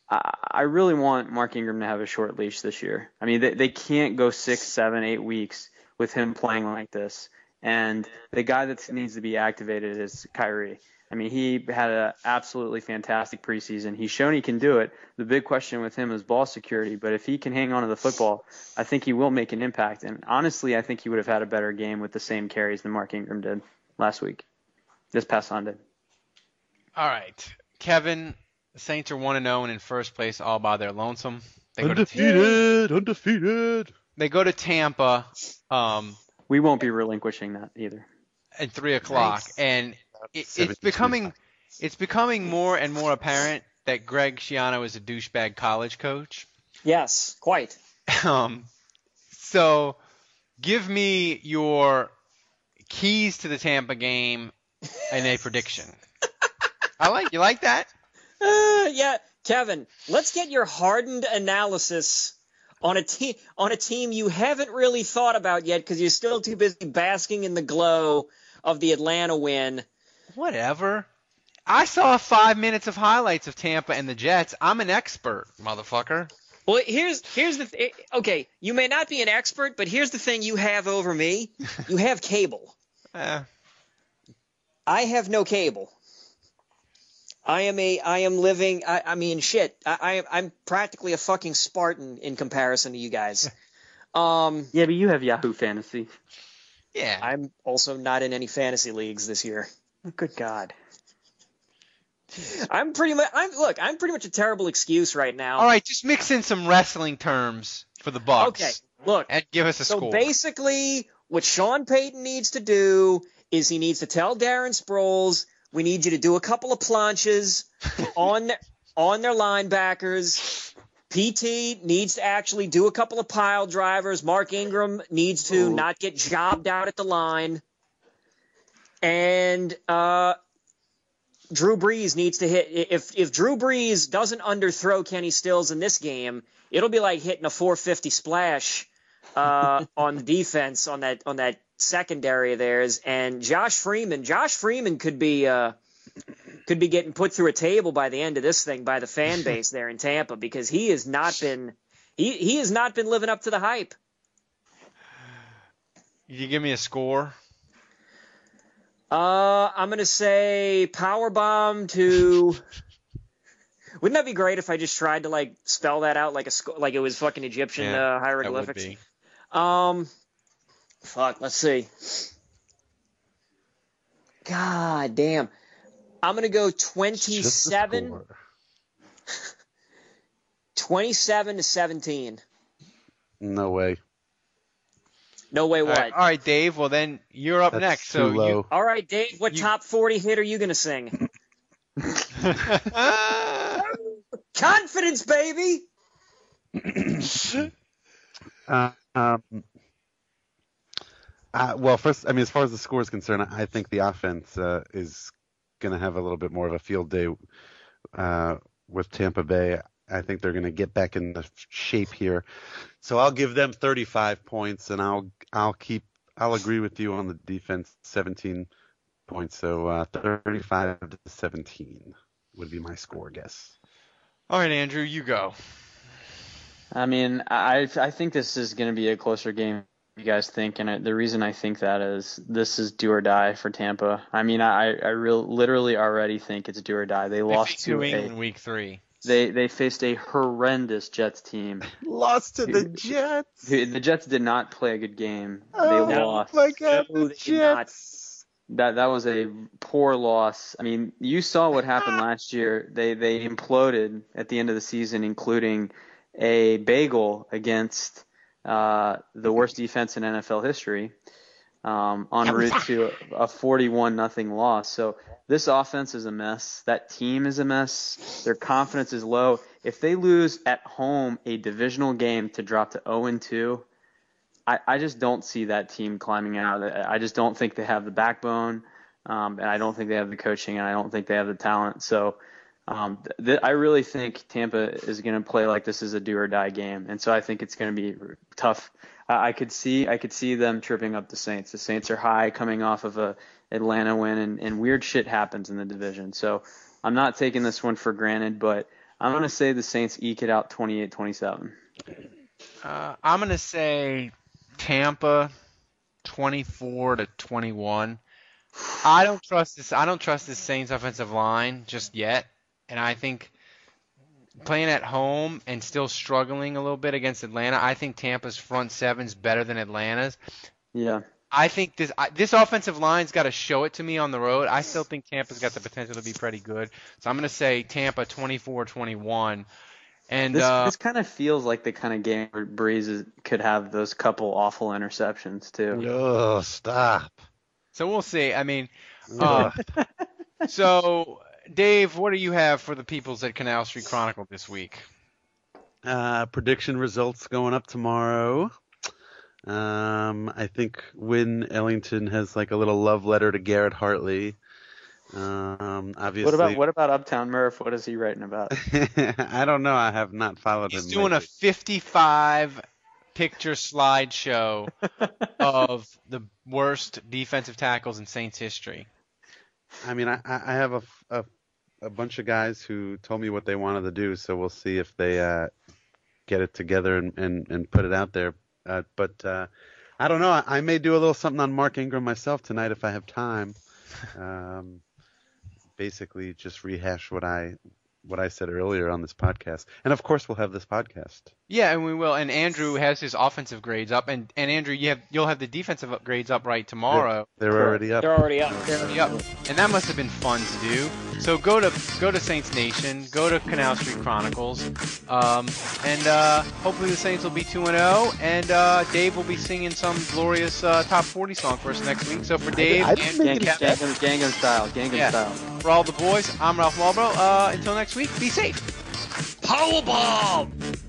I I really want Mark Ingram to have a short leash this year. I mean, they, they can't go six, seven, eight weeks with him playing like this. And the guy that needs to be activated is Khiry. I mean, he had an absolutely fantastic preseason. He's shown he can do it. The big question with him is ball security. But if he can hang on to the football, I think he will make an impact. And honestly, I think he would have had a better game with the same carries than Mark Ingram did last week, this past Sunday. All right, Kevin. The Saints are one and zero and in first place all by their lonesome. They go to Undefeated, undefeated. they go to Tampa. Um, We won't be relinquishing that either. at three o'clock, Nice. and it, it's 72. becoming it's becoming more and more apparent that Greg Schiano is a douchebag college coach. Yes, quite. (laughs) Um, so give me your keys to the Tampa game and a prediction. I like you like that. (laughs) Uh, yeah, Kevin, let's get your hardened analysis on a team on a team you haven't really thought about yet because you're still too busy basking in the glow of the Atlanta win. Whatever. I saw five minutes of highlights of Tampa and the Jets. I'm an expert, motherfucker. Well, here's here's the th- okay. You may not be an expert, but here's the thing you have over me. You have cable. (laughs) Eh, I have no cable. I am a I am living I, I mean shit I, I I'm practically a fucking Spartan in comparison to you guys. (laughs) Um Yeah, but you have Yahoo Fantasy. Yeah. I'm also not in any fantasy leagues this year. Good God. I'm pretty much I'm look, I'm pretty much a terrible excuse right now. All right, just mix in some wrestling terms for the Bucs. Okay, look. And give us a so score. basically, what Sean Payton needs to do is he needs to tell Darren Sproles, we need you to do a couple of planchas (laughs) on on their linebackers. PT needs to actually do a couple of pile drivers. Mark Ingram needs to not get jobbed out at the line. And uh, Drew Brees needs to hit. If if Drew Brees doesn't underthrow Kenny Stills in this game, it'll be like hitting a 450 splash uh, on the defense on that on that secondary of theirs. And Josh Freeman, Josh Freeman could be uh, could be getting put through a table by the end of this thing by the fan (laughs) base there in Tampa because he has not been he he has not been living up to the hype. you give me a score? Uh, I'm gonna say power bomb to. Wouldn't that be great if I just tried to like spell that out like a sc- like it was fucking Egyptian Yeah, uh, that would hieroglyphics? be. Um, fuck. Let's see. God damn. I'm gonna go 27. (laughs) 27 to 17. No way. No way. What? right, all right, Dave. Well, then you're up That's next. too So low. you. All right, Dave. What top 40 hit are you gonna sing? (laughs) Confidence, baby. (clears throat) Uh, um, uh, well, first, I mean, as far as the score is concerned, I think the offense uh, is going to have a little bit more of a field day uh, with Tampa Bay. I think they're going to get back in the shape here, so I'll give them 35 points, and I'll I'll keep I'll agree with you on the defense, 17 points. So uh, 35 to 17 would be my score guess. All right, Andrew, you go. I mean, I I think this is going to be a closer game. You guys think, and I, the reason I think that is this is do or die for Tampa. I mean, I I real literally already think it's do or die. They, They lost faced to New a England week three. They they faced a horrendous Jets team. (laughs) Lost to the Jets. The Jets did not play a good game. Oh they lost. my God, No, the they did not. Jets. That that was a poor loss. I mean, you saw what happened last year. They they imploded at the end of the season, including a bagel against uh, the worst defense in NFL history, um, en route to a 41 nothing loss. So this offense is a mess. That team is a mess. Their confidence is low. If they lose at home a divisional game to drop to 0 and 2, I, I just don't see that team climbing out. I just don't think they have the backbone, um, and I don't think they have the coaching, and I don't think they have the talent. So um, th- I really think Tampa is going to play like this is a do or die game, and so I think it's going to be tough. I, I could see I could see them tripping up the Saints. The Saints are high, coming off of a Atlanta win, and, and weird shit happens in the division. So I'm not taking this one for granted, but I'm to say the Saints eke it out 28-27. Uh, I'm gonna say Tampa, 24 to 21. I don't trust this. I don't trust this Saints offensive line just yet, and I think playing at home and still struggling a little bit against Atlanta. I think Tampa's front seven's better than Atlanta's. Yeah. I think this I, this offensive line's got to show it to me on the road. I still think Tampa's got the potential to be pretty good. So I'm going to say Tampa 24-21. And This, uh, this kind of feels like the kind of game where Brees is, could have those couple awful interceptions too. Oh, stop. So we'll see. I mean, uh, so Dave, what do you have for the peoples at Canal Street Chronicle this week? Uh, prediction results going up tomorrow. Um, I think Win Ellington has like a little love letter to Garrett Hartley. Um, obviously. What about what about Uptown Murph? What is he writing about? (laughs) I don't know. I have not followed He's him. He's doing a 55 picture slideshow (laughs) of the worst defensive tackles in Saints history. I mean, I, I I have a, f- a a bunch of guys who told me what they wanted to do, so we'll see if they uh, get it together and, and, and put it out there. Uh, but uh, I don't know. I, I may do a little something on Mark Ingram myself tonight if I have time. (laughs) Um, basically, just rehash what I what I said earlier on this podcast, and of course, we'll have this podcast. Yeah, and we will. And Andrew has his offensive grades up, and, and Andrew, you have you'll have the defensive grades up right tomorrow. They're, they're already up. They're already up. They're already up, and that must have been fun to do. So go to go to Saints Nation, go to Canal Street Chronicles, um, and uh, hopefully the Saints will be two and zero, and uh, Dave will be singing some glorious uh, top 40 song for us next week. So for Dave I and Gangnam, Kevin, Gangnam, Gangnam style, Gangnam Yeah. style. for all the boys, I'm Ralph Malbrough. Uh, until next week, be safe. Powerbomb!